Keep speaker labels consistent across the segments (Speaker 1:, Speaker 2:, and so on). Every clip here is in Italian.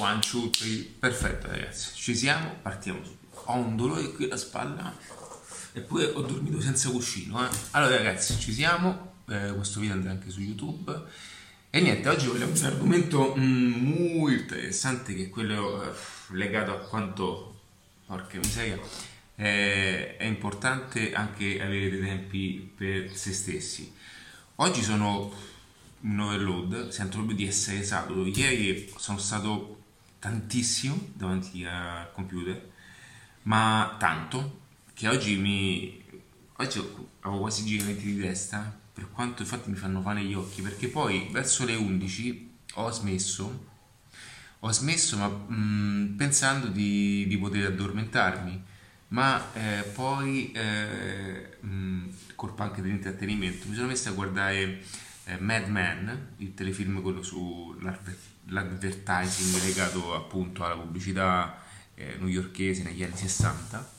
Speaker 1: one, two, three. Perfetto ragazzi, ci siamo, partiamo subito. Ho un dolore qui alla spalla, eppure ho dormito senza cuscino. Eh. Allora ragazzi, ci siamo, eh, questo video andrà anche su YouTube. E niente, oggi vogliamo un argomento mm, molto interessante che è quello eh, legato a quanto, porca miseria, eh, è importante anche avere dei tempi per se stessi. Oggi sono in overload, sento proprio di essere saturo. Ieri sono stato tantissimo davanti al computer, ma tanto che oggi mi... Oggi avevo quasi giramenti di testa, per quanto infatti mi fanno fare gli occhi, perché poi verso le 11 ho smesso, ho smesso ma mh, pensando di, di, poter addormentarmi, ma eh, poi, eh, mh, colpa anche dell'intrattenimento, mi sono messo a guardare eh, Mad Men, il telefilm quello sull'advertising legato appunto alla pubblicità eh, newyorkese negli anni 60.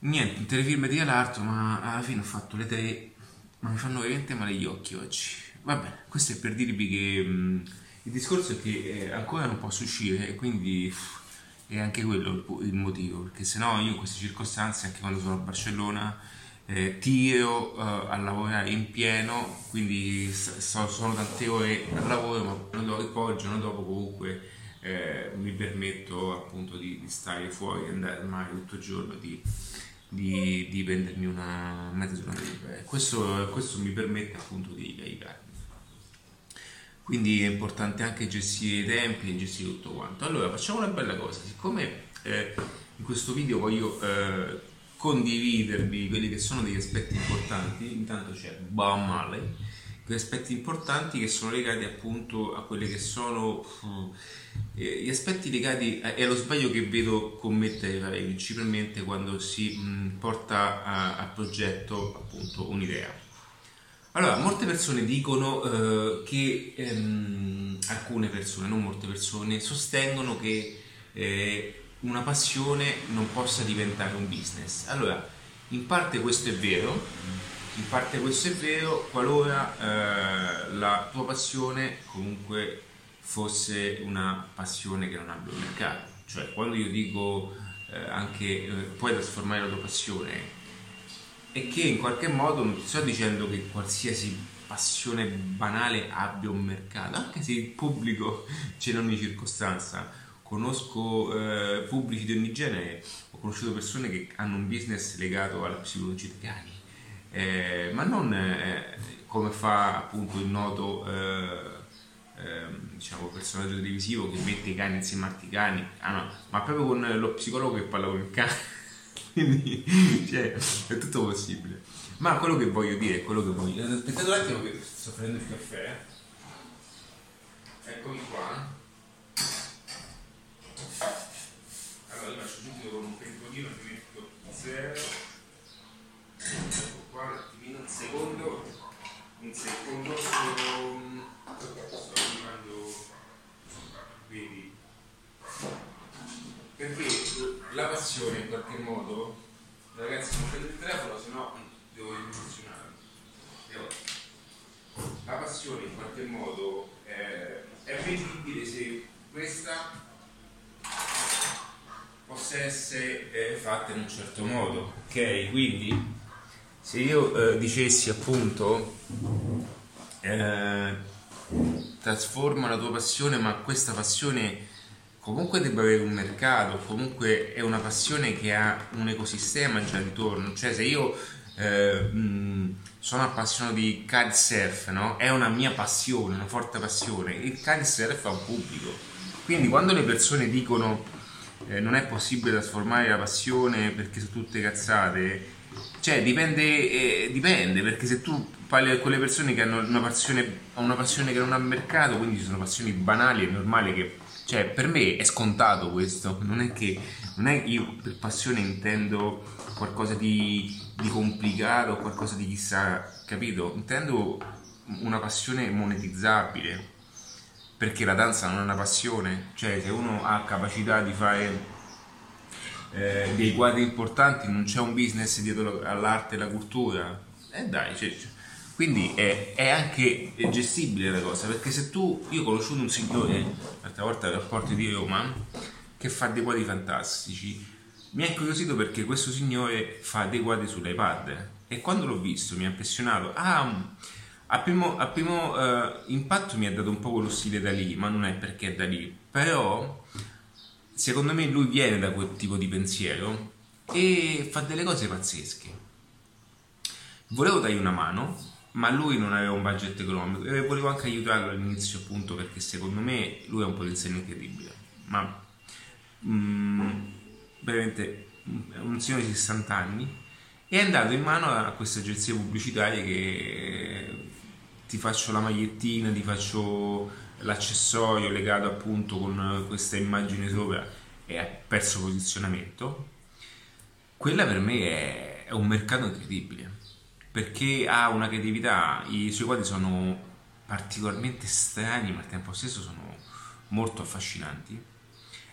Speaker 1: Niente, un telefilm di Alarto, ma alla fine ho fatto le tre, ma mi fanno veramente male gli occhi oggi. Va bene, questo è per dirvi che mh, il discorso è che eh, ancora non posso uscire e quindi pff, è anche quello il, il motivo, perché sennò io in queste circostanze, anche quando sono a Barcellona, eh, tiro eh, a lavorare in pieno, quindi so, sono tante ore al lavoro, ma e poi il giorno dopo comunque eh, mi permetto appunto di, di, stare fuori, andare al mare tutto il giorno, di, di, di prendermi una mezza giornata libera. Questo, questo mi permette appunto di ricaricarmi. Quindi è importante anche gestire i tempi e gestire tutto quanto. Allora facciamo una bella cosa, siccome eh, in questo video voglio eh, condividervi quelli che sono degli aspetti importanti, intanto c'è male, quegli aspetti importanti che sono legati appunto a quelli che sono eh, gli aspetti legati è lo sbaglio che vedo commettere principalmente quando si porta a, a, progetto appunto un'idea. Allora, molte persone dicono eh, che ehm, alcune persone, non molte persone, sostengono che eh, una passione non possa diventare un business. Allora, in parte questo è vero, in parte questo è vero qualora eh, la tua passione comunque fosse una passione che non abbia un mercato. Cioè, quando io dico eh, anche eh, puoi trasformare la tua passione, è che in qualche modo non ti sto dicendo che qualsiasi passione banale abbia un mercato, anche se il pubblico c'è in ogni circostanza conosco eh, pubblici di ogni genere, ho conosciuto persone che hanno un business legato alla psicologia cani, eh, ma non eh, come fa appunto il noto eh, ehm, diciamo, personaggio televisivo che mette i cani insieme a altri cani, ah, no, ma proprio con lo psicologo che parla con il cane, quindi cioè, è tutto possibile. Ma quello che voglio dire quello che voglio. Aspettate un attimo che sto prendendo il caffè. Eccomi qua. Allora io faccio subito con un pentolino mi metto 0 ecco qua un attimino un secondo. Un secondo sto, sto arrivando. Quindi perché la passione in qualche modo ragazzi non prendo il telefono se no devo emozionare la passione in qualche modo è, è vendibile se questa possa essere eh, fatta in un certo modo. Ok, quindi se io eh, dicessi appunto eh, trasforma la tua passione, ma questa passione comunque debba avere un mercato, comunque è una passione che ha un ecosistema già intorno, cioè se io eh, mh, sono appassionato di kitesurf, no? è una mia passione, una forte passione, il kitesurf ha un pubblico, quindi quando le persone dicono eh, non è possibile trasformare la passione perché sono tutte cazzate. Cioè, dipende, eh, dipende, perché se tu parli con quelle persone che hanno una passione, una passione che non ha mercato, quindi ci sono passioni banali, è normale che... Cioè, per me è scontato questo, non è che... Non è io per passione intendo qualcosa di, di complicato, qualcosa di chissà, capito? Intendo una passione monetizzabile perché la danza non è una passione, cioè se uno ha capacità di fare eh, dei quadri importanti, non c'è un business dietro all'arte e alla cultura, eh dai, cioè, Quindi è, è, anche gestibile la cosa, perché se tu, io ho conosciuto un signore, l'altra volta al rapporto di Roma, che fa dei quadri fantastici, mi ha incuriosito perché questo signore fa dei quadri sull'iPad e quando l'ho visto mi ha impressionato. Ah, a primo, a primo uh, impatto mi ha dato un po' quello stile da lì, ma non è perché è da lì, però secondo me lui viene da quel tipo di pensiero e fa delle cose pazzesche. Volevo dargli una mano, ma lui non aveva un budget economico e volevo anche aiutarlo all'inizio appunto perché secondo me lui ha un potenziale incredibile. Ma mm, veramente un signore di 60 anni e è andato in mano a queste agenzie pubblicitarie che ti faccio la magliettina, ti faccio l'accessorio legato appunto con questa immagine sopra e ha perso posizionamento, quella per me è, è un mercato incredibile perché ha una creatività, i suoi quadri sono particolarmente strani ma al tempo stesso sono molto affascinanti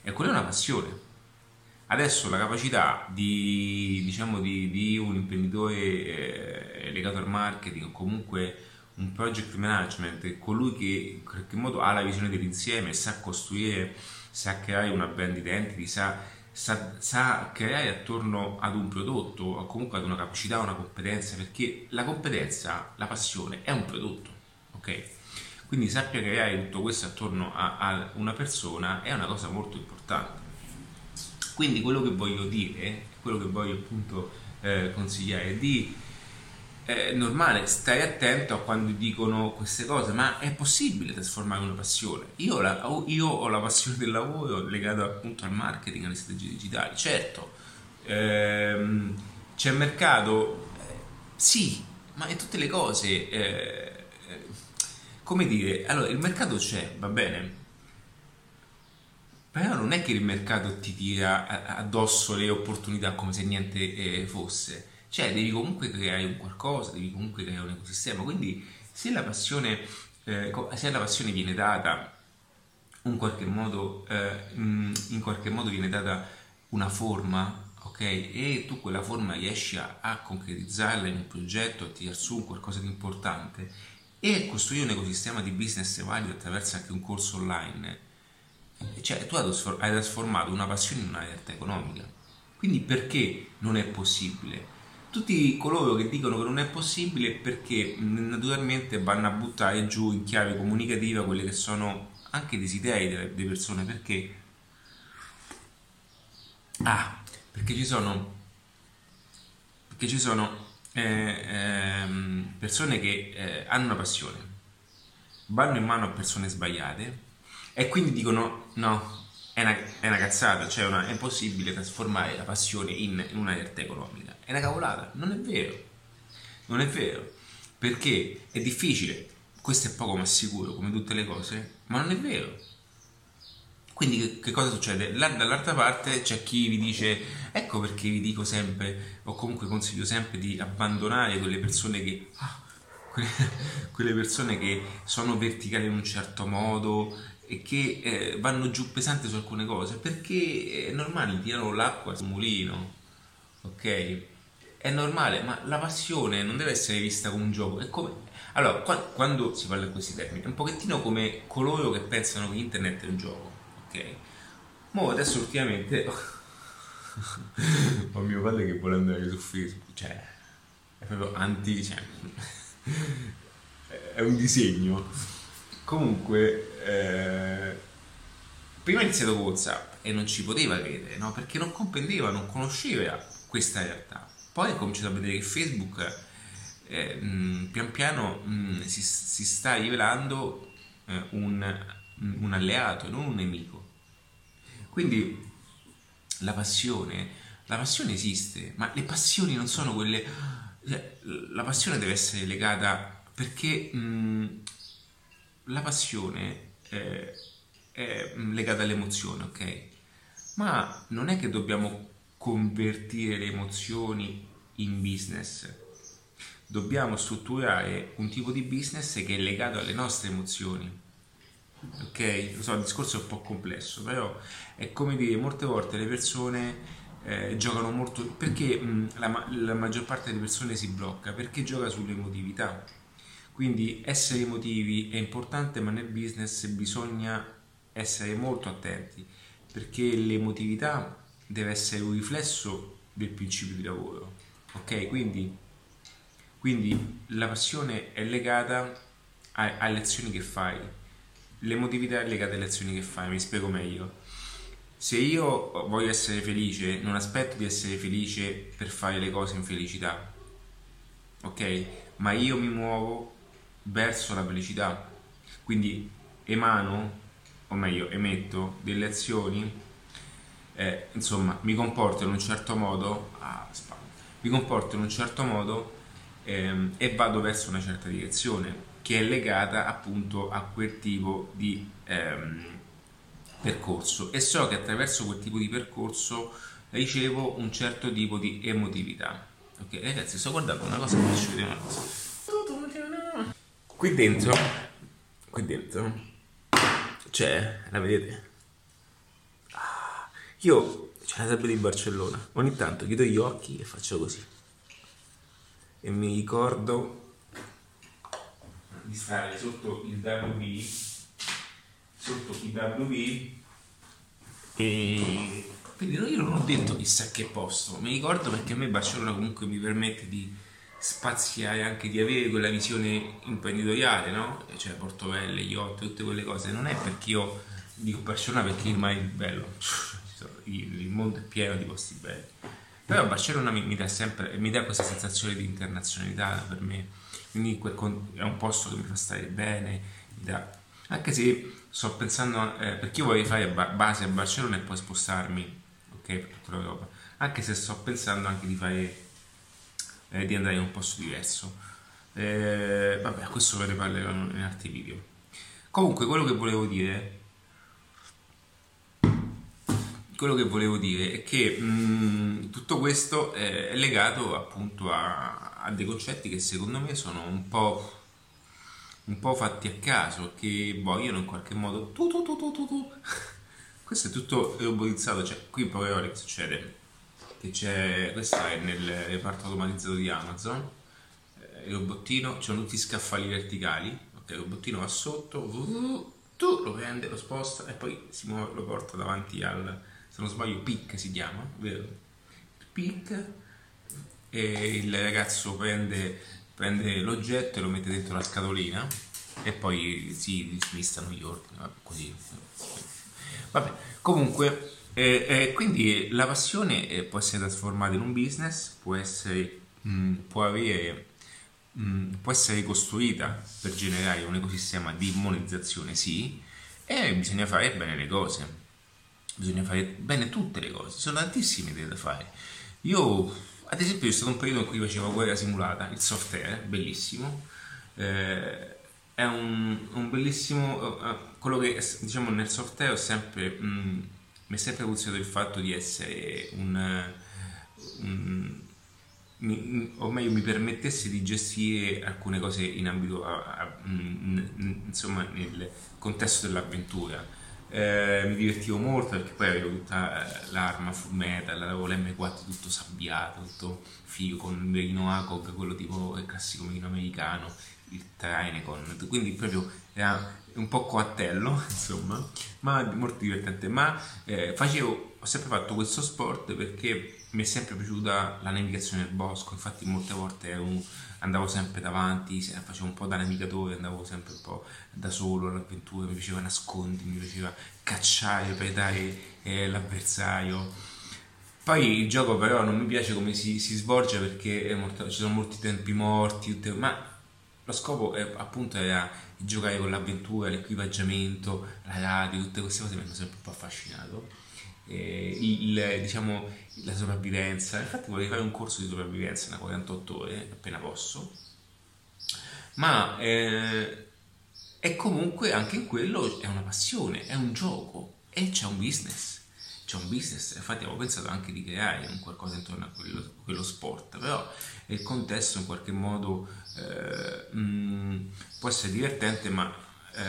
Speaker 1: e quella è una passione. Adesso la capacità di, diciamo, di, di un imprenditore eh, legato al marketing o comunque un project management, colui che in qualche modo ha la visione dell'insieme, sa costruire, sa creare una brand identity, sa, sa, sa creare attorno ad un prodotto o comunque ad una capacità, una competenza, perché la competenza, la passione è un prodotto, ok? Quindi sappia creare tutto questo attorno a, a una persona è una cosa molto importante. Quindi quello che voglio dire, quello che voglio appunto eh, consigliare è di normale, stai attento a quando dicono queste cose, ma è possibile trasformare una passione. Io la, io ho la passione del lavoro legata appunto al marketing, alle strategie digitali. Certo, ehm, c'è mercato, eh, sì, ma in tutte le cose, eh, eh, come dire, allora il mercato c'è, va bene, però non è che il mercato ti tira addosso le opportunità come se niente eh, fosse cioè devi comunque creare un qualcosa, devi comunque creare un ecosistema, quindi se la passione, eh, se la passione viene data in qualche modo, eh, in qualche modo viene data una forma, ok? E tu quella forma riesci a, a concretizzarla in un progetto, a tirare su qualcosa di importante e costruire un ecosistema di business valido attraverso anche un corso online, cioè tu hai trasformato una passione in una realtà economica. Quindi perché non è possibile? Tutti coloro che dicono che non è possibile perché naturalmente vanno a buttare giù in chiave comunicativa quelle che sono anche i desideri delle, delle persone. Perché? Ah perché ci sono perché ci sono eh, eh, persone che eh, hanno una passione vanno in mano a persone sbagliate e quindi dicono no è una, è una cazzata cioè una, è impossibile trasformare la passione in, in una realtà economica è una cavolata, non è vero. Non è vero. Perché è difficile, questo è poco ma sicuro, come tutte le cose, ma non è vero. Quindi che, che cosa succede? Là, dall'altra parte c'è chi vi dice, ecco perché vi dico sempre, o comunque consiglio sempre di abbandonare quelle persone che... Ah, quelle, quelle persone che sono verticali in un certo modo che eh, vanno giù pesanti su alcune cose perché è normale tirano l'acqua sul mulino ok è normale, ma la passione non deve essere vista come un gioco. È come... Allora, quando si parla in questi termini, è un pochettino come coloro che pensano che internet è un gioco, ok? Ma adesso ultimamente ho mio padre che vuole andare su Facebook, cioè è proprio anti, cioè, è un disegno. Comunque, eh, prima ha iniziato WhatsApp e non ci poteva credere, no? Perché non comprendeva, non conosceva questa realtà poi ho cominciato a vedere che Facebook eh, mh, pian piano mh, si, si, sta rivelando eh, un, un alleato non un nemico. Quindi la passione, la passione esiste, ma le passioni non sono quelle... Cioè, la passione deve essere legata perché mh, la passione è, è legata all'emozione, ok? Ma non è che dobbiamo convertire le emozioni in business. Dobbiamo strutturare un tipo di business che è legato alle nostre emozioni. Ok? Lo so, il discorso è un po' complesso, però è come dire, molte volte le persone eh, giocano molto perché mh, la, la, maggior parte delle persone si blocca perché gioca sull'emotività Quindi essere emotivi è importante, ma nel business bisogna essere molto attenti perché l'emotività deve essere un riflesso del principio di lavoro. Ok? Quindi, quindi la passione è legata alle azioni che fai, l'emotività è legata alle azioni che fai, mi spiego meglio. Se io voglio essere felice, non aspetto di essere felice per fare le cose in felicità, ok? Ma io mi muovo verso la felicità. Quindi emano, o meglio, emetto delle azioni, eh, insomma, mi comporto in un certo modo, ah, mi comporto in un certo modo ehm, e vado verso una certa direzione che è legata appunto a quel tipo di ehm, percorso e so che attraverso quel tipo di percorso ricevo un certo tipo di emotività. Ok, ragazzi, sto guardando una cosa, faccio vedere una cosa. Qui dentro, qui dentro c'è, la vedete? Ah, io c'è la sabbia di Barcellona. Ogni tanto chiudo gli occhi e faccio così. E mi ricordo di stare sotto il WB, sotto il WB e quindi io non ho detto chissà che posto, mi ricordo perché a me Barcellona comunque mi permette di spaziare anche di avere quella visione imprenditoriale, no? Cioè Portovelle, yacht, tutte quelle cose. Non è perché io dico Barcellona perché mare è bello, il mondo è pieno di posti belli. Però Barcellona mi, mi, dà sempre, mi dà questa sensazione di internazionalità per me, quindi è un posto che mi fa stare bene, dà, anche se sto pensando, eh, perché io voglio fare base a Barcellona e poi spostarmi, ok, per tutta l'Europa, anche se sto pensando anche di fare eh, di andare in un posto diverso. Eh, vabbè, questo ve ne parlerò in altri video. Comunque, quello che volevo dire quello che volevo dire è che mh, tutto questo è legato appunto a, a, dei concetti che secondo me sono un po', un po fatti a caso, che vogliono in qualche modo tu, tu, tu, tu, tu. questo è tutto robotizzato, cioè qui in poche ore che succede? Che c'è, questa è nel reparto automatizzato di Amazon, eh, il robottino, c'è tutti i scaffali verticali, ok, il robottino va sotto, tu lo prende, lo sposta e poi muove, lo porta davanti al, se non sbaglio, PIC si chiama, vero? PIC e il ragazzo prende, prende l'oggetto e lo mette dentro la scatolina e poi si dismistano gli ordini, così. Vabbè, comunque e, e quindi la passione eh, può essere trasformata in un business, può essere, mh, mm, può, avere, mh, mm, può essere costruita per generare un ecosistema di monetizzazione, sì, e bisogna fare bene le cose, bisogna fare bene tutte le cose, ci sono tantissime idee da fare. Io, ad esempio, c'è stato un periodo in cui facevo guerra simulata, il software, bellissimo. Eh, è un, un bellissimo uh, quello che diciamo nel software ho sempre mh, mm, mi è sempre funzionato il fatto di essere un, un mi, o meglio mi permettesse di gestire alcune cose in ambito a, a, in, insomma nel contesto dell'avventura. Eh, mi divertivo molto perché poi avevo tutta eh, l'arma full metal avevo l'M4 tutto sabbiato tutto figo con il merino ACOG quello tipo il classico merino americano il Trainecon quindi proprio era un po' coattello, insomma, ma molto divertente. Ma eh, facevo, ho sempre fatto questo sport perché mi è sempre piaciuta la navigazione nel bosco, infatti molte volte un, andavo sempre davanti, facevo un po' da navigatore, andavo sempre un po' da solo all'avventura, mi piaceva nascondermi, mi piaceva cacciare, predare eh, l'avversario. Poi il gioco però non mi piace come si, si svolge perché molto, ci sono molti tempi morti, ma lo scopo è, appunto era giocare con l'avventura, l'equipaggiamento, la radio, tutte queste cose mi hanno sempre un po' affascinato. Eh, il, diciamo, la sopravvivenza, infatti vorrei fare un corso di sopravvivenza, una 48 ore, appena posso, ma eh, è comunque anche in quello è una passione, è un gioco e c'è un business. C'è un business, infatti avevo pensato anche di creare un qualcosa intorno a quello, quello sport, però il contesto in qualche modo eh, mh, mm, può essere divertente, ma eh,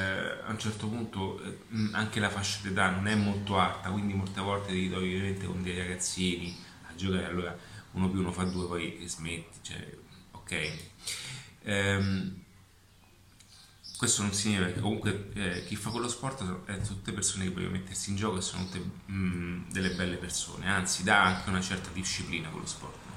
Speaker 1: a un certo punto eh, anche la fascia d'età non è molto alta, quindi molte volte ti ritrovi ovviamente con dei ragazzini a giocare, allora uno più uno fa due, poi smetti, cioè, ok. Ehm, questo non significa che comunque eh, chi fa quello sport eh, tutte persone che vogliono mettersi in gioco e sono tutte mh, mm, delle belle persone, anzi dà anche una certa disciplina quello sport.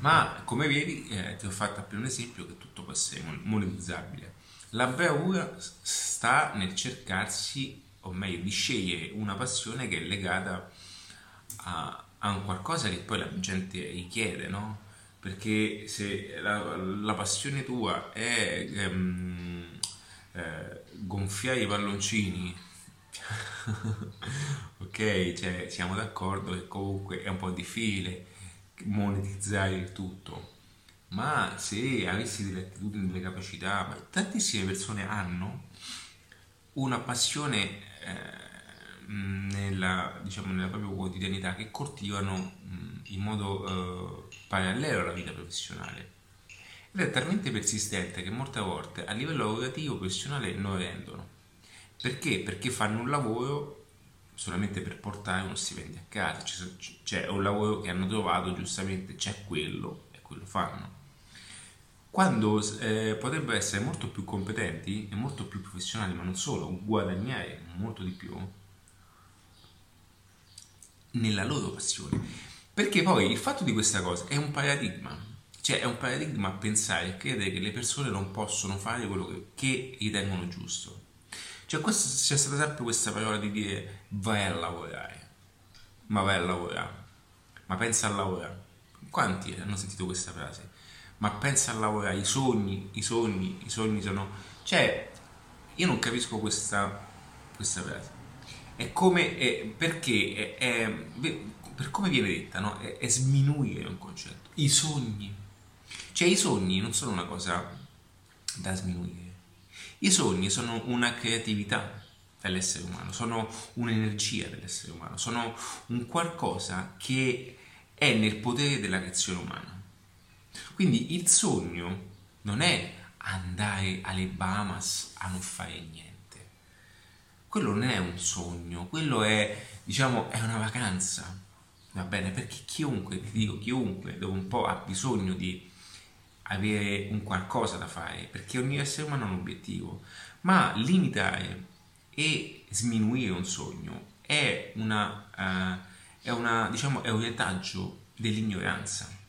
Speaker 1: Ma come vedi eh, ti ho fatto appena un esempio che tutto può essere monetizzabile. La bravura sta nel cercarsi, o meglio, di scegliere una passione che è legata a, a un qualcosa che poi la gente richiede, no? Perché se la, la passione tua è ehm, eh, gonfiare i palloncini, ok, cioè, siamo d'accordo che comunque è un po' difficile monetizzare il tutto ma se avessi delle attitudini, delle capacità, tantissime persone hanno una passione eh, nella, diciamo, nella propria quotidianità che coltivano mh, in modo eh, parallelo alla vita professionale. Ed è talmente persistente che molte volte a livello lavorativo professionale non rendono. Perché? Perché fanno un lavoro solamente per portare uno stipendio a casa, c'è, un lavoro che hanno trovato giustamente, c'è quello e quello fanno quando eh, potrebbero essere molto più competenti e molto più professionali, ma non solo, guadagnare molto di più nella loro passione. Perché poi il fatto di questa cosa è un paradigma, cioè è un paradigma a pensare e credere che le persone non possono fare quello che ritengono giusto. Cioè questo, c'è stata sempre questa parola di dire vai a lavorare, ma vai a lavorare, ma pensa a lavorare. Quanti hanno sentito questa frase? ma pensa a lavorare, i sogni, i sogni, i sogni sono... Cioè, io non capisco questa, questa frase. È come, è, perché, è, è, per come viene detta, no? è, è sminuire un concetto. I sogni. Cioè, i sogni non sono una cosa da sminuire. I sogni sono una creatività dell'essere umano, sono un'energia dell'essere umano, sono un qualcosa che è nel potere della creazione umana. Quindi il sogno non è andare alle Bahamas a non fare niente. Quello non è un sogno, quello è, diciamo, è una vacanza. Va bene? Perché chiunque, ti dico chiunque, dopo un po' ha bisogno di avere un qualcosa da fare, perché ogni essere umano ha un obiettivo. Ma limitare e sminuire un sogno è, una, uh, è, una, diciamo, è un retaggio dell'ignoranza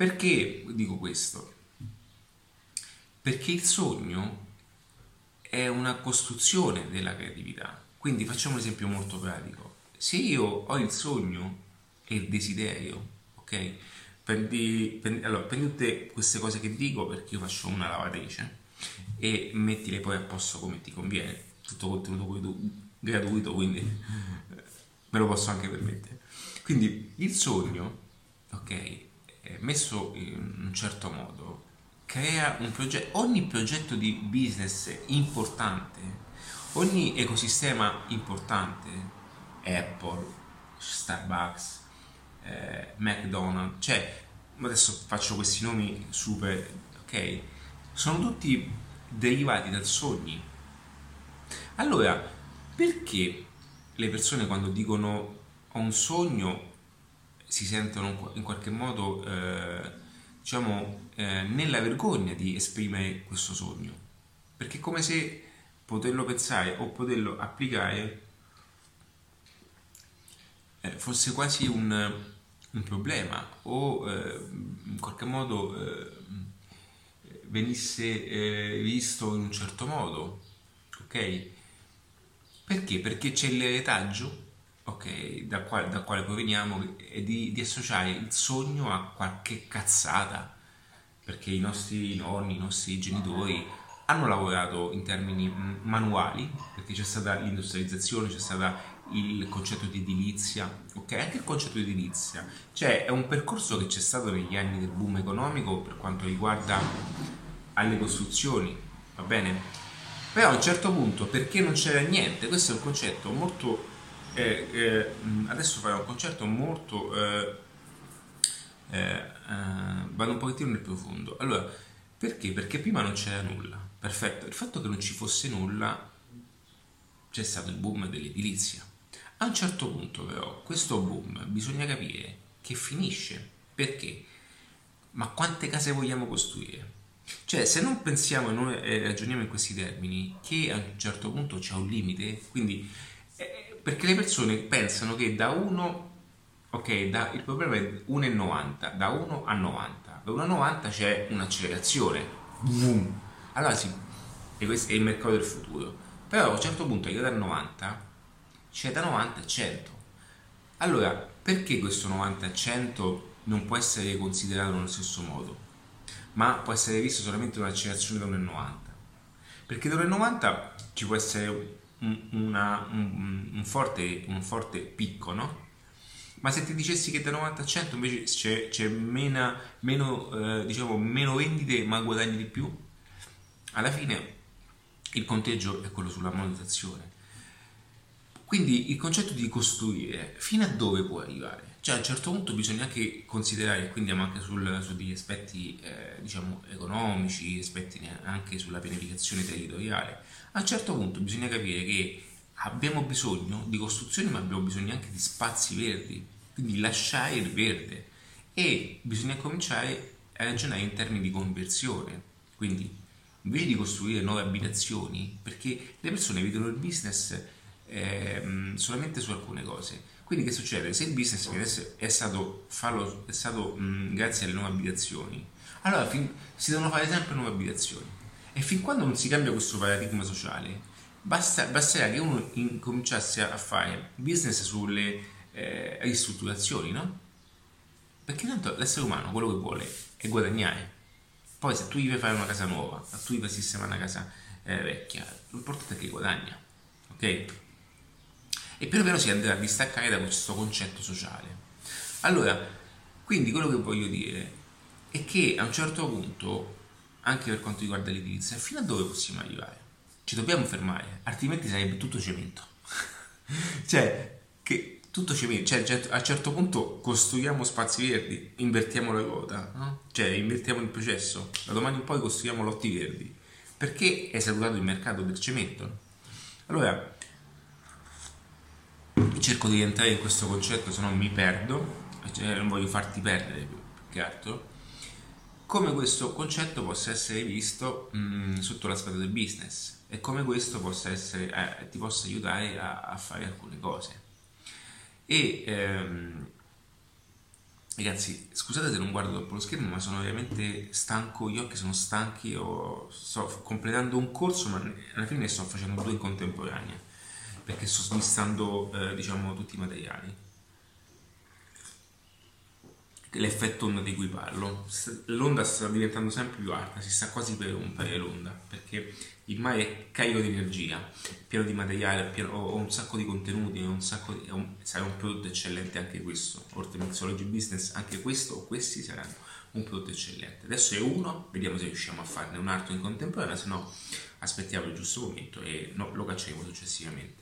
Speaker 1: perché dico questo? Perché il sogno è una costruzione della creatività. Quindi facciamo un esempio molto pratico. Se io ho il sogno e il desiderio, ok? Prendi, prendi, allora, prendi tutte queste cose che dico perché io faccio una lavatrice e mettile poi a posto come ti conviene. Tutto contenuto gratuito, quindi me lo posso anche permettere. Quindi il sogno, ok? messo in un certo modo crea un progetto, ogni progetto di business importante, ogni ecosistema importante, Apple, Starbucks, eh, McDonald's, cioè adesso faccio questi nomi super, ok? Sono tutti derivati dal sogni. Allora, perché le persone quando dicono ho un sogno si sentono in qualche modo eh, diciamo eh, nella vergogna di esprimere questo sogno perché è come se poterlo pensare o poterlo applicare eh, fosse quasi un, un problema o eh, in qualche modo eh, venisse eh, visto in un certo modo ok? Perché? Perché c'è il retaggio ok, da quale, da quale proveniamo, di, di, associare il sogno a qualche cazzata, perché i nostri nonni, i nostri genitori hanno lavorato in termini manuali, perché c'è stata l'industrializzazione, c'è stato il concetto di edilizia, ok, anche il concetto di edilizia, cioè è un percorso che c'è stato negli anni del boom economico per quanto riguarda alle costruzioni, va bene? Però a un certo punto, perché non c'era niente, questo è un concetto molto e, e, adesso farò un concerto molto eh, eh, eh, vado un pochettino nel profondo. Allora perché? perché prima non c'era nulla. Perfetto. Il fatto che non ci fosse nulla c'è stato il boom dell'edilizia a un certo punto però questo boom bisogna capire che finisce. Perché? Ma quante case vogliamo costruire? Cioè, se non pensiamo e non eh, ragioniamo in questi termini, che a un certo punto c'è un limite, quindi eh, perché le persone pensano che da 1, ok, da, il problema è 1,90, da 1 a 90, da 1 a 90 c'è un'accelerazione, boom. allora sì, è il mercato del futuro, però a un certo punto da 90 c'è da 90 a 100. Allora, perché questo 90 a 100 non può essere considerato nello stesso modo? ma può essere visto solamente un'accelerazione da 1,90 perché da 1,90 ci può essere un, una, un, un, forte, un, forte, picco no? ma se ti dicessi che da 90 a 100 invece c'è, c'è meno, meno, eh, diciamo, meno vendite ma guadagni di più alla fine il conteggio è quello sulla monetizzazione quindi il concetto di costruire fino a dove può arrivare? Cioè a un certo punto bisogna anche considerare, quindi anche sul, su degli aspetti eh, diciamo economici, aspetti anche sulla pianificazione territoriale, a un certo punto bisogna capire che abbiamo bisogno di costruzioni ma abbiamo bisogno anche di spazi verdi, quindi lasciare il verde. E bisogna cominciare a ragionare in termini di conversione, quindi invece di costruire nuove abitazioni, perché le persone vedono il business eh, solamente su alcune cose, quindi che succede? Se il business è stato, farlo, è stato mh, grazie alle nuove abitazioni, allora fin, si devono fare sempre nuove abitazioni. E fin quando non si cambia questo paradigma sociale, basta, basterà che uno incominciasse a fare business sulle eh, ristrutturazioni, no? Perché tanto l'essere umano quello che vuole è guadagnare. Poi se tu gli fai fare una casa nuova, tu gli fai sistemare una casa eh, vecchia, l'importante è che guadagna, ok? E piano piano si andrà a distaccare da questo concetto sociale. Allora, quindi quello che voglio dire è che a un certo punto, anche per quanto riguarda l'edilizia, fino a dove possiamo arrivare? Ci dobbiamo fermare, altrimenti sarebbe tutto cemento. cioè, che tutto cemento, cioè a un certo punto costruiamo spazi verdi, invertiamo la ruota, no? cioè invertiamo il processo, da domani in poi costruiamo lotti verdi, perché è salutato il mercato del cemento. Allora, cerco di entrare in questo concetto, se no mi perdo, cioè non voglio farti perdere più che altro, come questo concetto possa essere visto mh, sotto l'aspetto del business e come questo possa essere, eh, ti possa aiutare a, a, fare alcune cose. E ehm, ragazzi, scusate se non guardo troppo lo schermo, ma sono veramente stanco, gli occhi sono stanchi, sto completando un corso, ma alla fine ne sto facendo due in contemporanea perché sto smistando eh, diciamo tutti i materiali. L'effetto onda di cui parlo. L'onda sta diventando sempre più alta si sta quasi per rompere l'onda perché il mare è carico di energia pieno di materiale pieno, ho un sacco di contenuti un sacco di, un, sarà un prodotto eccellente anche questo. Oltre Mixology Business anche questo o questi saranno un prodotto eccellente. Adesso è uno vediamo se riusciamo a farne un altro in contemporanea se no aspettiamo il giusto momento e no, lo cacceremo successivamente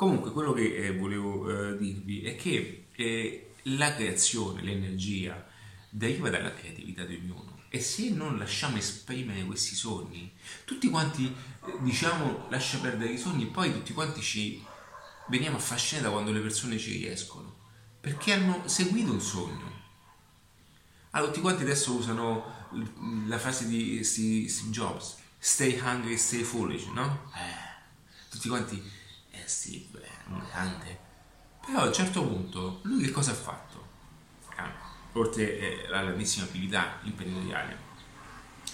Speaker 1: Comunque quello che eh, volevo eh, dirvi è che eh, la creazione, l'energia deriva dalla creatività di ognuno e se non lasciamo esprimere questi sogni, tutti quanti eh, diciamo lascia perdere i sogni e poi tutti quanti ci veniamo affascinati da quando le persone ci riescono perché hanno seguito un sogno. Allora, tutti quanti adesso usano la frase di Steve Jobs, stay hungry, stay foolish, no? Eh, tutti quanti sì, beh, un grande. Però a un certo punto lui che cosa ha fatto? Ah, oltre alla grandissima abilità imprenditoriale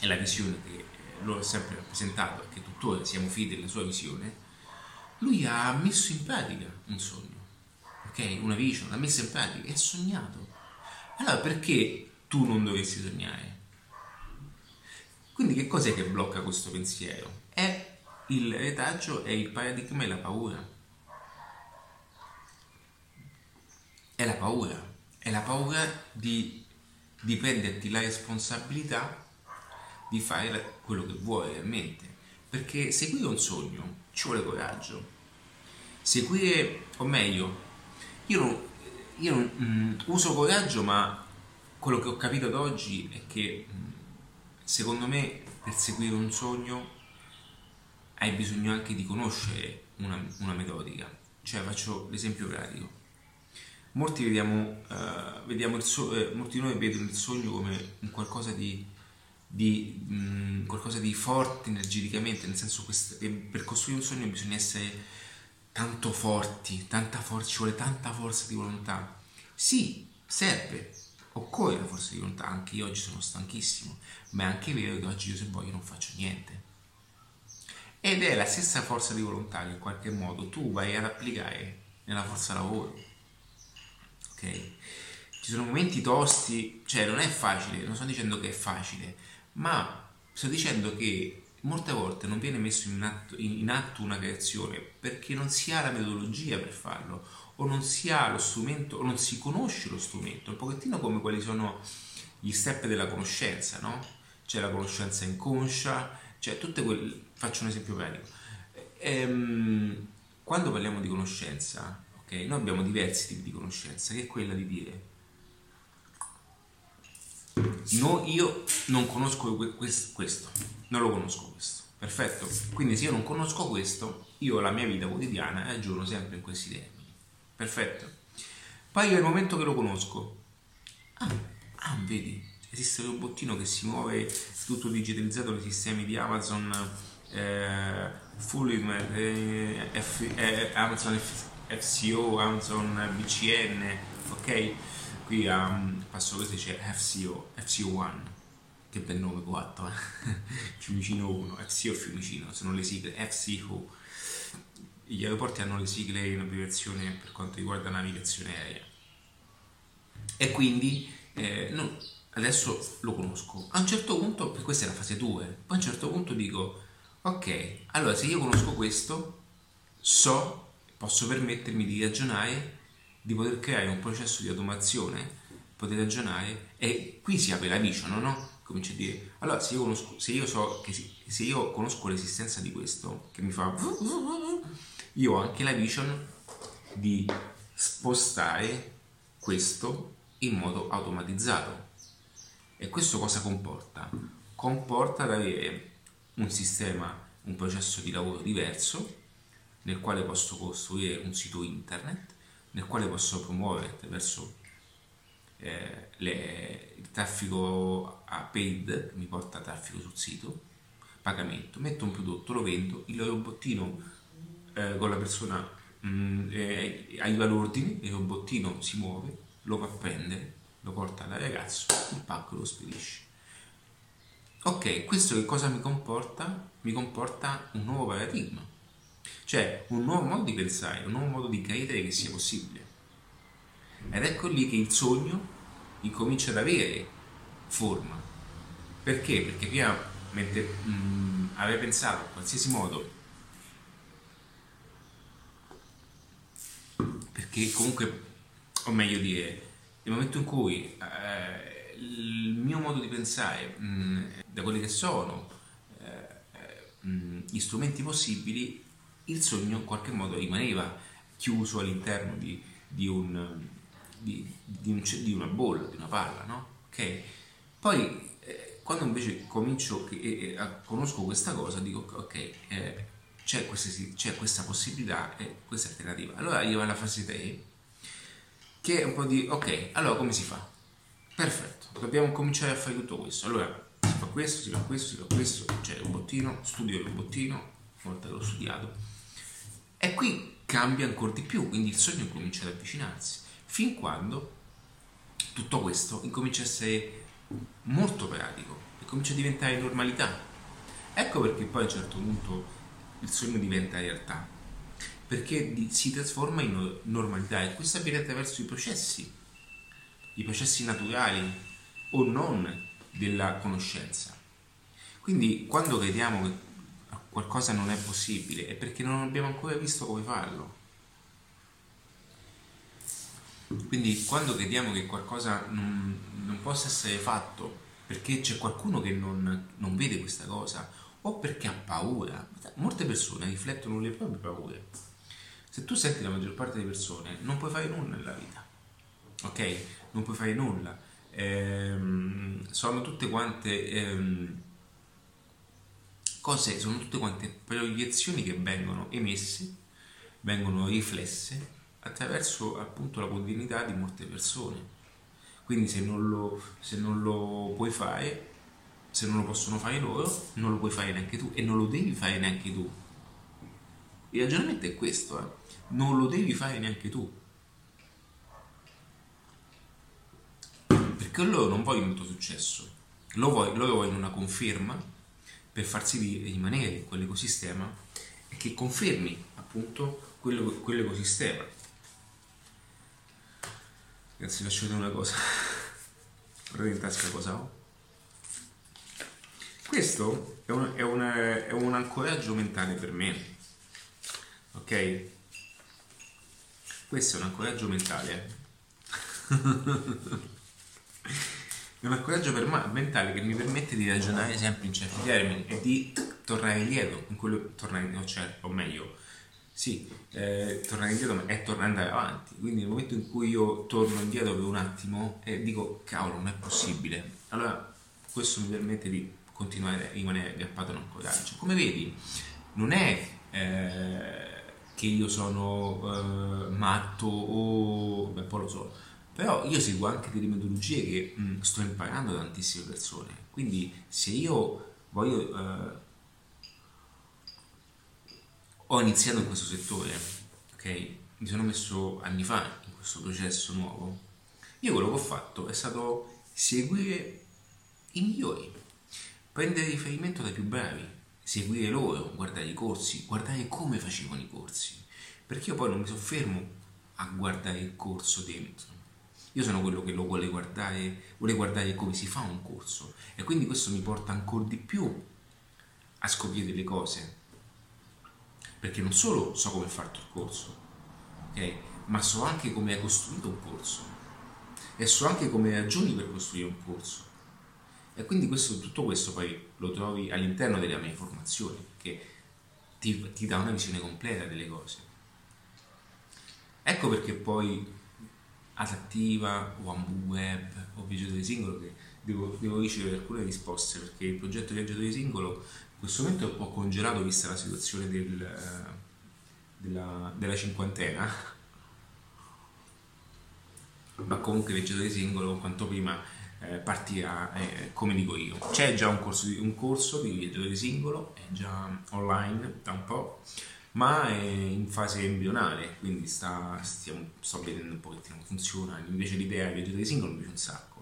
Speaker 1: e la visione che lo ha sempre rappresentato e che tuttora siamo fedeli alla sua visione, lui ha messo in pratica un sogno, ok? Una vision, l'ha messa in pratica e ha sognato. Allora perché tu non dovresti sognare? Quindi che cos'è che blocca questo pensiero? È il retaggio è il paradigma e la paura. È la paura, è la paura di, di prenderti la responsabilità di fare quello che vuoi realmente. Perché seguire un sogno ci vuole coraggio. Seguire, o meglio, io non, io non mm, uso coraggio, ma quello che ho capito ad oggi è che mm, secondo me per seguire un sogno hai bisogno anche di conoscere una, una metodica. Cioè, faccio l'esempio pratico. Molti, vediamo, uh, vediamo so- eh, molti di noi vedono il sogno come un qualcosa di di mh, qualcosa di forte energeticamente, nel senso che per costruire un sogno bisogna essere tanto forti, tanta forza, ci vuole tanta forza di volontà. Sì, serve, occorre la forza di volontà, anche io oggi sono stanchissimo, ma è anche vero che oggi io se voglio non faccio niente. Ed è la stessa forza di volontà che in qualche modo tu vai ad applicare nella forza lavoro. Ok? Ci sono momenti tosti, cioè non è facile, non sto dicendo che è facile, ma sto dicendo che molte volte non viene messo in atto, in atto, una creazione perché non si ha la metodologia per farlo o non si ha lo strumento o non si conosce lo strumento, un pochettino come quali sono gli step della conoscenza, no? C'è la conoscenza inconscia, cioè tutte quelle... faccio un esempio pratico. Ehm, quando parliamo di conoscenza, ok, noi abbiamo diversi tipi di conoscenza, che è quella di dire no, io non conosco questo, non lo conosco questo, perfetto? Quindi se io non conosco questo, io la mia vita quotidiana aggiorno sempre in questi termini, perfetto? Poi nel momento che lo conosco, ah, ah vedi, esiste un robottino che si muove tutto digitalizzato nei sistemi di Amazon, eh, Fully, eh, eh, Amazon F, FCO, Amazon BCN, ok? Qui a um, Passo Questo c'è FCO, FCO1, che bel nome coatto, eh? Fiumicino 1, FCO Fiumicino, sono le sigle FCO. Gli aeroporti hanno le sigle in abbreviazione per quanto riguarda navigazione aerea. E quindi eh, no, adesso lo conosco. A un certo punto, questa è la fase 2, poi a un certo punto dico, ok, allora se io conosco questo, so, posso permettermi di ragionare di poter creare un processo di automazione, poter ragionare e qui si apre la vision, no? Cominci a dire, allora se io, conosco, se io so che se io conosco l'esistenza di questo, che mi fa io ho anche la vision di spostare questo in modo automatizzato. E questo cosa comporta? Comporta ad avere un sistema, un processo di lavoro diverso nel quale posso costruire un sito internet nel quale posso promuovere attraverso eh, le, il traffico a paid, mi porta traffico sul sito, pagamento, metto un prodotto, lo vendo, il robottino eh, con la persona mh, mm, eh, aiuta l'ordine, il robottino si muove, lo va a prendere, lo porta al ragazzo, il pacco lo spedisce. Ok, questo che cosa mi comporta? Mi comporta un nuovo paradigma cioè un nuovo modo di pensare, un nuovo modo di credere che sia possibile. Ed ecco lì che il sogno incomincia ad avere forma. Perché? Perché prima, mentre mh, avevo pensato in qualsiasi modo, perché comunque, o meglio dire, nel momento in cui eh, il mio modo di pensare, mh, da quelli che sono eh, mh, gli strumenti possibili, il sogno in qualche modo rimaneva chiuso all'interno di, di, un, di, un, di una bolla, di una palla, no? Ok? Poi eh, quando invece comincio eh, conosco questa cosa, dico ok, eh, c'è, questa, c'è, questa, possibilità e questa alternativa. Allora arriva alla fase 3 che è un po' di ok, allora come si fa? Perfetto, dobbiamo cominciare a fare tutto questo. Allora si fa questo, si fa questo, si fa questo, c'è il robottino, studio il robottino, una volta che l'ho studiato. E qui cambia ancora di più, quindi il sogno comincia ad avvicinarsi, fin quando tutto questo incomincia a essere molto pratico e comincia a diventare normalità. Ecco perché poi a un certo punto il sogno diventa realtà, perché si trasforma in normalità e questo avviene attraverso i processi, i processi naturali o non della conoscenza. Quindi quando vediamo che qualcosa non è possibile, è perché non abbiamo ancora visto come farlo. Quindi quando crediamo che qualcosa non, non possa essere fatto perché c'è qualcuno che non, non, vede questa cosa o perché ha paura, molte persone riflettono le proprie paure. Se tu senti la maggior parte delle persone, non puoi fare nulla nella vita, ok? Non puoi fare nulla. Ehm, sono tutte quante ehm, cose sono tutte quante proiezioni che vengono emesse, vengono riflesse attraverso appunto la quotidianità di molte persone. Quindi se non lo, se non lo puoi fare, se non lo possono fare loro, non lo puoi fare neanche tu e non lo devi fare neanche tu. Il ragionamento è questo, eh? non lo devi fare neanche tu. Perché loro non vogliono il tuo successo, loro vogliono una conferma per farsi rimanere in quell'ecosistema e che confermi appunto quell'ecosistema. Ragazzi, lascio vedere una cosa. Guardate in tasca cosa ho. Questo è un, è, un, è un ancoraggio mentale per me. Ok? Questo è un ancoraggio mentale. è un ancoraggio mentale che mi permette di ragionare sempre in certi termini e di tornare indietro, in quello, tornare, cioè, o meglio, sì, eh, tornare indietro è tornare avanti. Quindi nel momento in cui io torno indietro per un attimo e dico cavolo, non è possibile. Allora questo mi permette di continuare a rimanere aggrappato a coraggio. Come vedi, non è eh, che io sono eh, matto o beh, poi lo so, però io seguo anche delle metodologie che mh, mm, sto imparando da tantissime persone. Quindi se io voglio eh, ho iniziato in questo settore, ok? Mi sono messo anni fa in questo processo nuovo. Io quello che ho fatto è stato seguire i migliori, prendere riferimento dai più bravi, seguire loro, guardare i corsi, guardare come facevano i corsi. Perché io poi non mi soffermo a guardare il corso dentro. Io sono quello che lo vuole guardare, vuole guardare come si fa un corso e quindi questo mi porta ancora di più a scoprire delle cose perché non solo so come fare il corso, ok? Ma so anche come hai costruito un corso e so anche come ragioni per costruire un corso. E quindi questo, tutto questo poi lo trovi all'interno delle mie formazioni, che ti, ti dà una visione completa delle cose. Ecco perché poi Adattiva o Ambu Web o Viaggiatore Singolo che devo, devo, ricevere alcune risposte perché il progetto Viaggiatore Singolo in questo momento è un po' congelato vista la situazione del, eh, della, della, cinquantena. Ma comunque viaggiatore singolo quanto prima eh, partirà eh, come dico io. C'è già un corso, di, un corso di viaggiatore singolo è già online da un po' ma è in fase embrionale quindi sta, stiamo, sto vedendo un po' che funziona. Invece l'idea di viaggiatore singolo mi piace un sacco.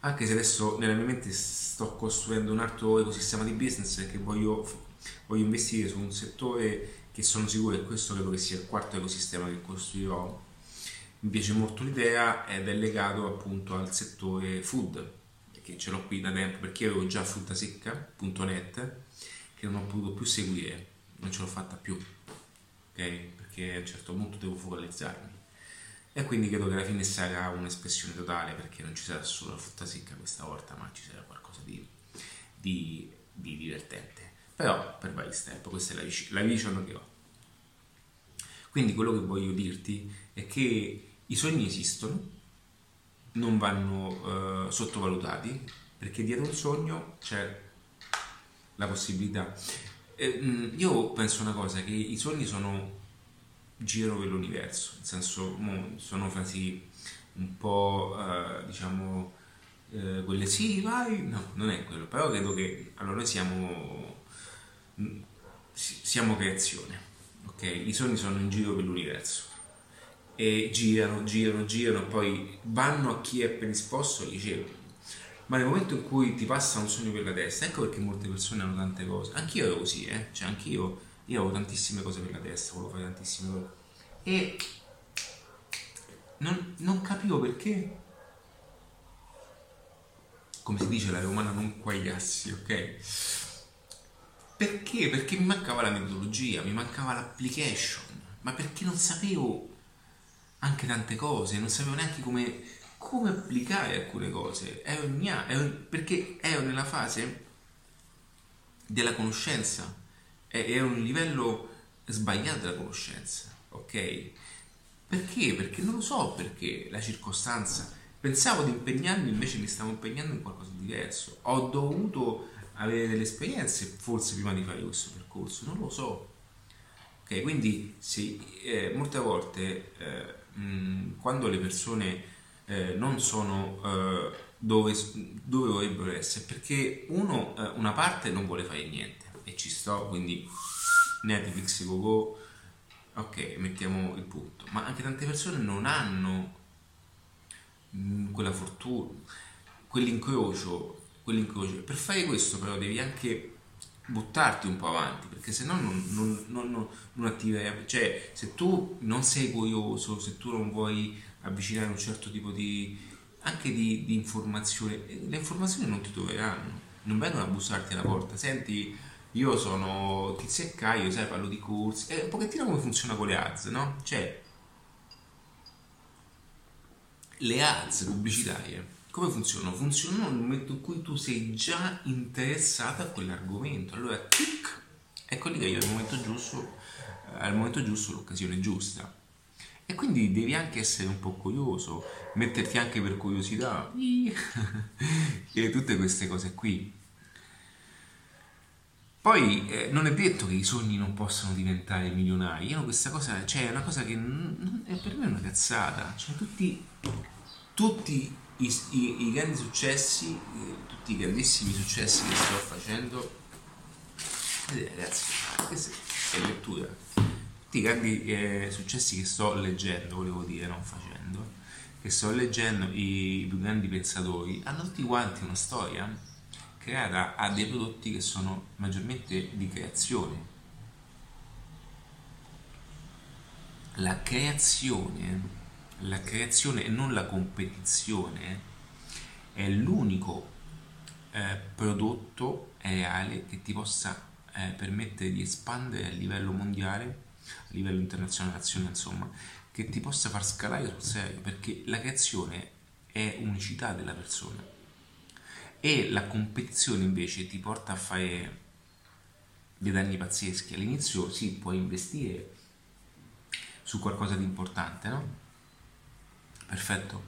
Speaker 1: Anche se adesso nella mia mente sto costruendo un altro ecosistema di business che voglio, voglio investire su un settore che sono sicuro che questo credo che sia il quarto ecosistema che costruirò. Mi piace molto l'idea ed è legato appunto al settore food che ce l'ho qui da tempo perché avevo già fruttasecca.net che non ho potuto più seguire non ce l'ho fatta più perché a un certo punto devo focalizzarmi e quindi credo che alla fine sarà un'espressione totale perché non ci sarà solo la frutta secca questa volta, ma ci sarà qualcosa di, di, di divertente. Però per vari step, questa è la, la vision che ho. Quindi quello che voglio dirti è che i sogni esistono, non vanno uh, sottovalutati, perché dietro un sogno c'è la possibilità. Eh, io penso una cosa, che i sogni sono giro per l'universo, nel senso sono frasi un po' eh, diciamo eh, quelle sì vai, no, non è quello, però credo che allora noi siamo, siamo creazione, ok? I sogni sono in giro per l'universo e girano, girano, girano, poi vanno a chi è predisposto e ricevono. Ma nel momento in cui ti passa un sogno per la testa, ecco perché molte persone hanno tante cose. Anch'io ero così, eh? Cioè, anch'io io avevo tantissime cose per la testa, volevo fare tantissime cose. E non, non capivo perché, come si dice, la romana non quagliassi, ok? Perché? Perché mi mancava la metodologia, mi mancava l'application, ma perché non sapevo anche tante cose, non sapevo neanche come, come applicare alcune cose, ero, ero, perché ero nella fase della conoscenza è, un livello sbagliato della conoscenza, ok? Perché? Perché non lo so perché la circostanza. Pensavo di impegnarmi, invece mi stavo impegnando in qualcosa di diverso. Ho dovuto avere delle esperienze, forse prima di fare questo percorso, non lo so. Ok, quindi se, eh, molte volte eh, mh, quando le persone eh, non sono eh, dove, dove vorrebbero essere, perché uno, eh, una parte non vuole fare niente e ci sto, quindi Netflix, GoGo, ok, mettiamo il punto, ma anche tante persone non hanno mh, quella fortuna, quell'incrocio, quell'incrocio. Per fare questo però devi anche buttarti un po' avanti perché se no non, non, non, non attiverai cioè se tu non sei curioso se tu non vuoi avvicinare un certo tipo di anche di, di informazione le informazioni non ti troveranno non vengono a bussarti alla porta senti io sono Tizio e Caio sai parlo di corsi è un pochettino come funziona con le ads no? cioè le ads pubblicitarie come funzionano? Funzionano nel momento in cui tu sei già interessato a quell'argomento. Allora, tic, ecco lì che io al momento giusto, eh, al momento giusto, l'occasione giusta. E quindi devi anche essere un po' curioso, metterti anche per curiosità, e tutte queste cose qui. Poi eh, non è detto che i sogni non possano diventare milionari. Io questa cosa, cioè, è una cosa che non, è per me una cazzata. Cioè, tutti, tutti i, i, i grandi successi, tutti i grandissimi successi che sto facendo, vedete ragazzi, questa è lettura, tutti i grandi eh, successi che sto leggendo, volevo dire, non facendo, che sto leggendo, i più grandi pensatori, hanno tutti quanti una storia creata a dei prodotti che sono maggiormente di creazione. La creazione la creazione e non la competizione è l'unico eh, prodotto reale che ti possa eh, permettere di espandere a livello mondiale, a livello internazionale, nazionale, insomma, che ti possa far scalare sul serio, perché la creazione è unicità della persona e la competizione invece ti porta a fare dei danni pazzeschi. All'inizio sì, puoi investire su qualcosa di importante, no? Perfetto.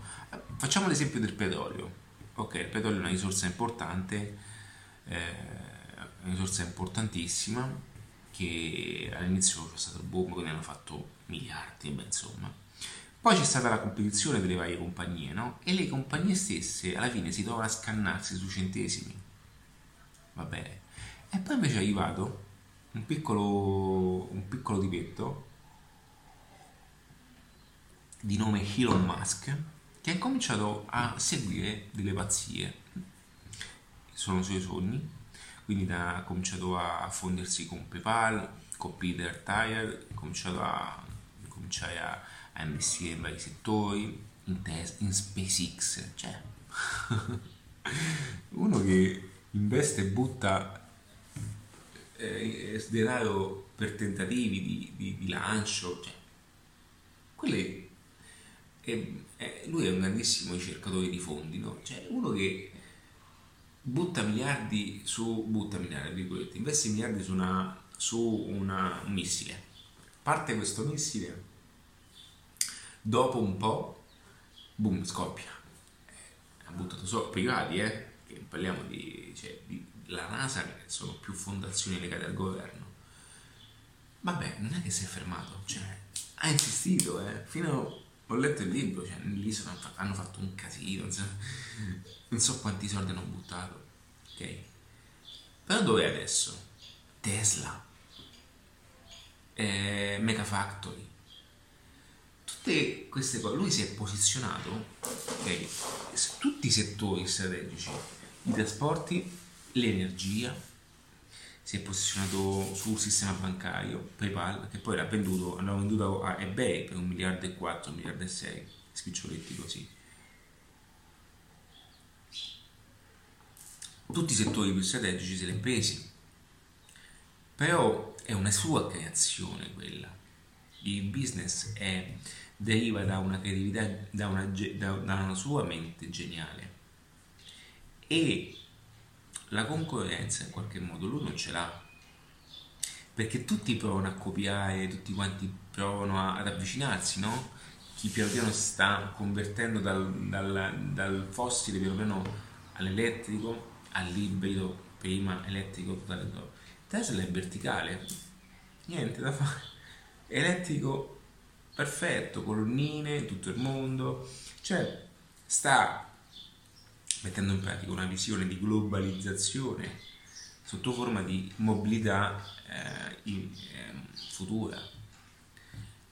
Speaker 1: Facciamo l'esempio del petrolio. Ok, il petrolio è una risorsa importante, eh, una risorsa importantissima che all'inizio c'è stato il boom, quindi hanno fatto miliardi, beh, insomma. Poi c'è stata la competizione delle varie compagnie, no? E le compagnie stesse alla fine si trovano a scannarsi sui centesimi. Va bene. E poi invece è arrivato un piccolo, un piccolo tipetto di nome Elon Musk che ha cominciato a seguire delle pazzie sono i suoi sogni quindi ha cominciato a fondersi con PayPal con Peter Tire ha cominciato a cominciare a, a, investire in vari settori in, tes- in SpaceX cioè uno che investe e butta eh, denaro per tentativi di, di, di lancio cioè, quelle e, e lui è un grandissimo ricercatore di fondi, no? Cioè uno che butta miliardi su, butta miliardi, investe miliardi su, una, su una, un missile. Parte questo missile, dopo un po', boom, scoppia. Ha buttato solo privati, eh? Che parliamo di, cioè, di la NASA, che sono più fondazioni legate al governo. Vabbè, non è che si è fermato, cioè, ha insistito, eh, fino ho letto il libro, cioè lì sono, hanno fatto un casino, non so, non so quanti soldi hanno buttato, ok? Però dov'è adesso? Tesla, eh, Mega Factory, tutte queste cose, lui si è posizionato okay, su tutti i settori strategici, i trasporti, l'energia, si è posizionato sul sistema bancario PayPal che poi l'ha venduto, l'ha venduto a eBay per un miliardo e 4, un miliardo e 6 spiccioletti così. Tutti i settori più strategici se li ha presi. Però è una sua creazione quella. Il business è, deriva da una creatività da una, da una sua mente geniale. E la concorrenza in qualche modo lui non ce l'ha perché tutti provano a copiare, tutti quanti provano ad avvicinarsi, no? Chi piano piano sta convertendo dal, dal, dal fossile piano piano all'elettrico, all'ibrido, prima elettrico totale. Tesla è verticale, niente da fare. Elettrico perfetto, colonnine, tutto il mondo, cioè sta mettendo in pratica una visione di globalizzazione sotto forma di mobilità eh, in, eh, futura.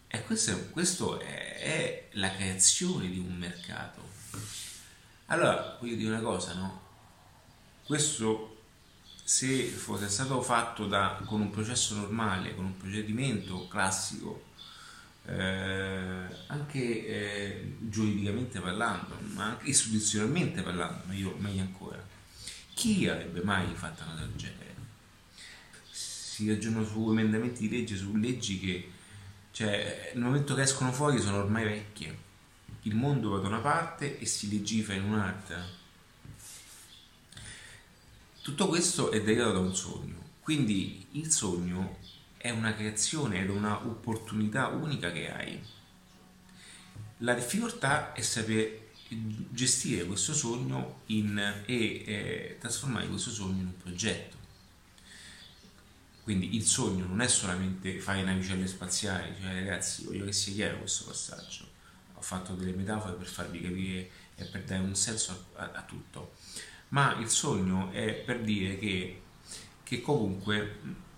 Speaker 1: E questo, è, è, la creazione di un mercato. Allora, voglio dire una cosa, no? Questo se fosse stato fatto da, con un processo normale, con un procedimento classico, eh, anche eh, giuridicamente parlando, ma anche istituzionalmente parlando, meglio, meglio ancora, chi avrebbe mai fatto una del genere? Si ragionano su emendamenti di legge, su leggi che, cioè, nel momento che escono fuori sono ormai vecchie. Il mondo va da una parte e si legifera in un'altra. Tutto questo è derivato da un sogno. Quindi il sogno è una creazione ed una opportunità unica che hai. La difficoltà è sapere gestire questo sogno in, e eh, trasformare questo sogno in un progetto. Quindi il sogno non è solamente fare navicelle spaziali, cioè ragazzi, voglio che sia chiaro questo passaggio. Ho fatto delle metafore per farvi capire e per dare un senso a, a tutto. Ma il sogno è per dire che, che comunque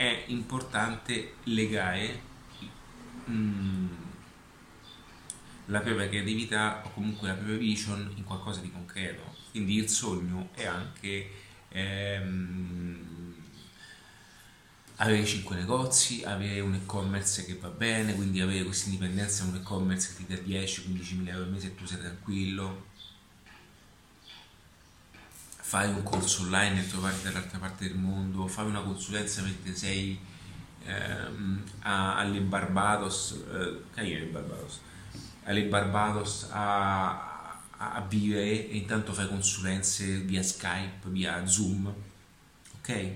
Speaker 1: è importante legare mm, la propria creatività o comunque la propria vision in qualcosa di concreto. Quindi il sogno è anche ehm, avere 5 negozi, avere un e-commerce che va bene, quindi avere questa indipendenza in un e-commerce che ti dà 10-15 mila euro al mese e tu sei tranquillo. Fare un corso online e trovarti dall'altra parte del mondo, fare una consulenza mentre sei ehm, a, alle Barbados, eh, carine Barbados, alle Barbados a, a, vivere e intanto fai consulenze via Skype, via Zoom, ok?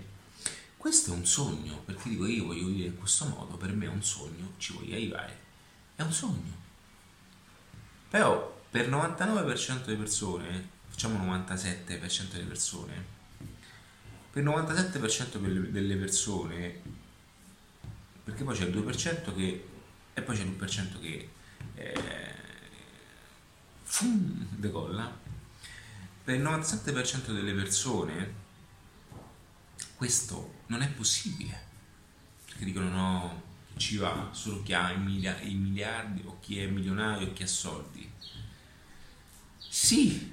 Speaker 1: Questo è un sogno, perché dico io voglio vivere in questo modo, per me è un sogno, ci voglio arrivare, è un sogno. Però per il 99% delle persone, facciamo 97% delle persone, per il 97% delle persone, perché poi c'è il 2% che, e poi c'è l'1% che eh, fum, decolla, per il 97% delle persone questo non è possibile. Perché dicono no, ci va solo chi ha i, miliardi o chi è milionario o chi ha soldi. Sì,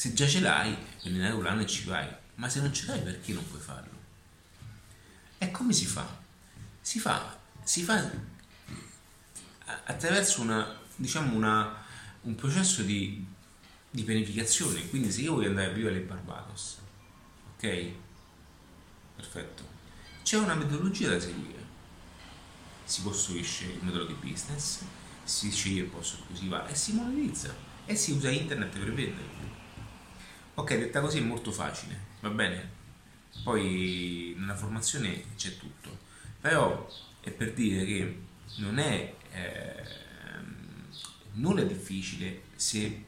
Speaker 1: se già ce l'hai, prendi una volante e ci vai, ma se non ce l'hai perché non puoi farlo? E come si fa? Si fa, si fa attraverso una, diciamo una, un processo di, di pianificazione. Quindi se io voglio andare a vivere alle Barbados, ok? Perfetto. C'è una metodologia da seguire. Si costruisce il modello di business, si sceglie il posto in va e si monetizza e si usa internet per vendere. Ok, detta così è molto facile, va bene? Poi nella formazione c'è tutto, però è per dire che non è eh, nulla difficile se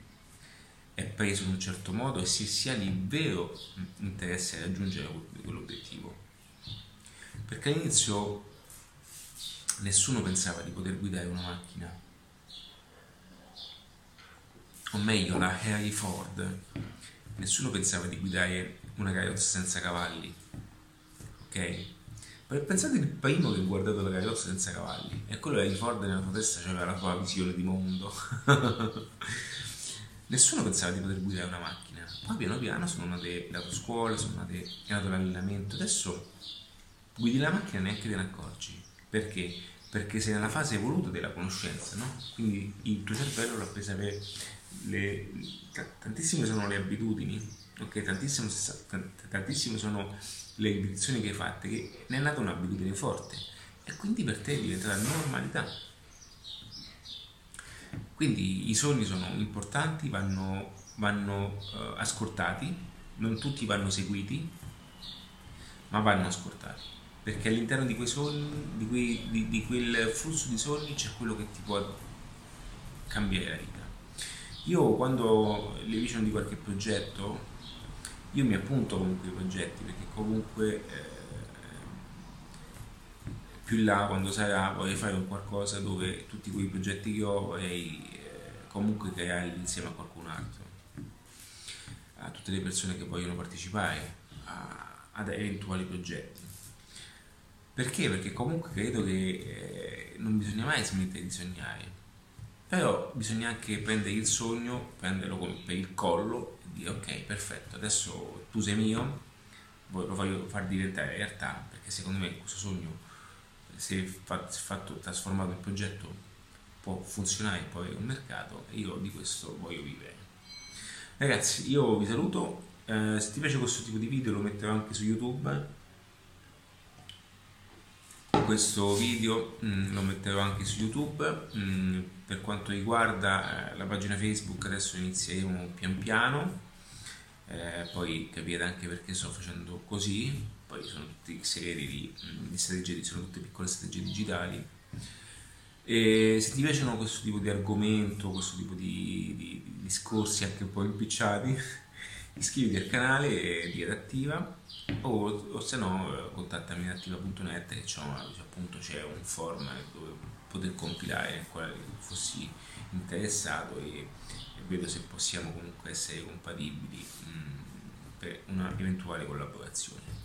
Speaker 1: è preso in un certo modo e se si ha il vero interesse a raggiungere quell'obiettivo. Perché all'inizio nessuno pensava di poter guidare una macchina. O meglio, la Harry Ford, nessuno pensava di guidare una carrozza senza cavalli. Ok? Pensate il primo che ha guardato la carrozza senza cavalli e quello Harry Ford nella sua testa aveva la sua visione di mondo. nessuno pensava di poter guidare una macchina. Poi piano piano sono nate le autoscuole, sono nate, è nato l'allenamento. Adesso guidi la macchina neanche te ne accorgi. Perché? Perché sei nella fase evoluta della conoscenza, no? Quindi il tuo cervello presa per le... tantissime sono le abitudini, ok? Tantissime, tantissime sono le ripetizioni che hai fatte, che ne è nata un'abitudine forte e quindi per te è diventata normalità quindi i sogni sono importanti, vanno, vanno uh, ascoltati, non tutti vanno seguiti, ma vanno ascoltati. Perché all'interno di sogni, di, quei, di, di quel flusso di sogni c'è quello che ti può cambiare la vita. Io quando le vision di qualche progetto, io mi appunto comunque i progetti perché comunque eh, più là quando sarà vorrei fare un qualcosa dove tutti quei progetti che ho vorrei eh, comunque crearli insieme a qualcun altro a tutte le persone che vogliono partecipare a, ad eventuali progetti. Perché? Perché comunque credo che eh, non bisogna mai smettere di sognare, però bisogna anche prendere il sogno, prenderlo per il collo e dire ok, perfetto, adesso tu sei mio, lo voglio far diventare realtà, perché secondo me questo sogno, se fatto, trasformato in progetto, può funzionare, avere un mercato e io di questo voglio vivere. Ragazzi, io vi saluto, eh, se ti piace questo tipo di video lo metterò anche su YouTube questo video mh, mm, lo metterò anche su youtube. Mh, mm, per quanto riguarda eh, la pagina facebook adesso inizieremo pian piano. Eh, poi capirete anche perché sto facendo così. Poi sono tutti serie di, mm, di strategie sono tutte piccole strategie digitali. E se ti piacciono questo tipo di argomento questo tipo di, di, di discorsi anche un po' impicciati iscriviti al canale di Adattiva o, o se no eh, contattami in attiva.net che c'è, appunto, c'è un form dove poter compilare nel quale fossi interessato e, e vedo se possiamo comunque essere compatibili mh, mm, per una eventuale collaborazione.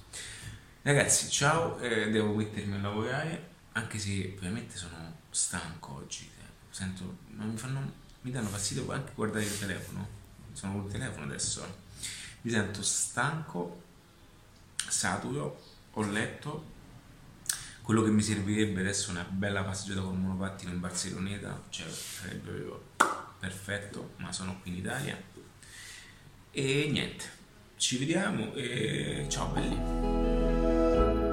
Speaker 1: Ragazzi, ciao, eh, devo mettermi a lavorare, anche se veramente sono stanco oggi. Eh. Sento, mi, fanno, mi danno fastidio anche guardare il telefono. Sono col telefono adesso mi sento stanco, saturo, ho letto. Quello che mi servirebbe adesso è una bella passeggiata con monopattino in Barceloneta, cioè sarebbe perfetto, ma sono qui in Italia. E niente, ci vediamo e ciao belli.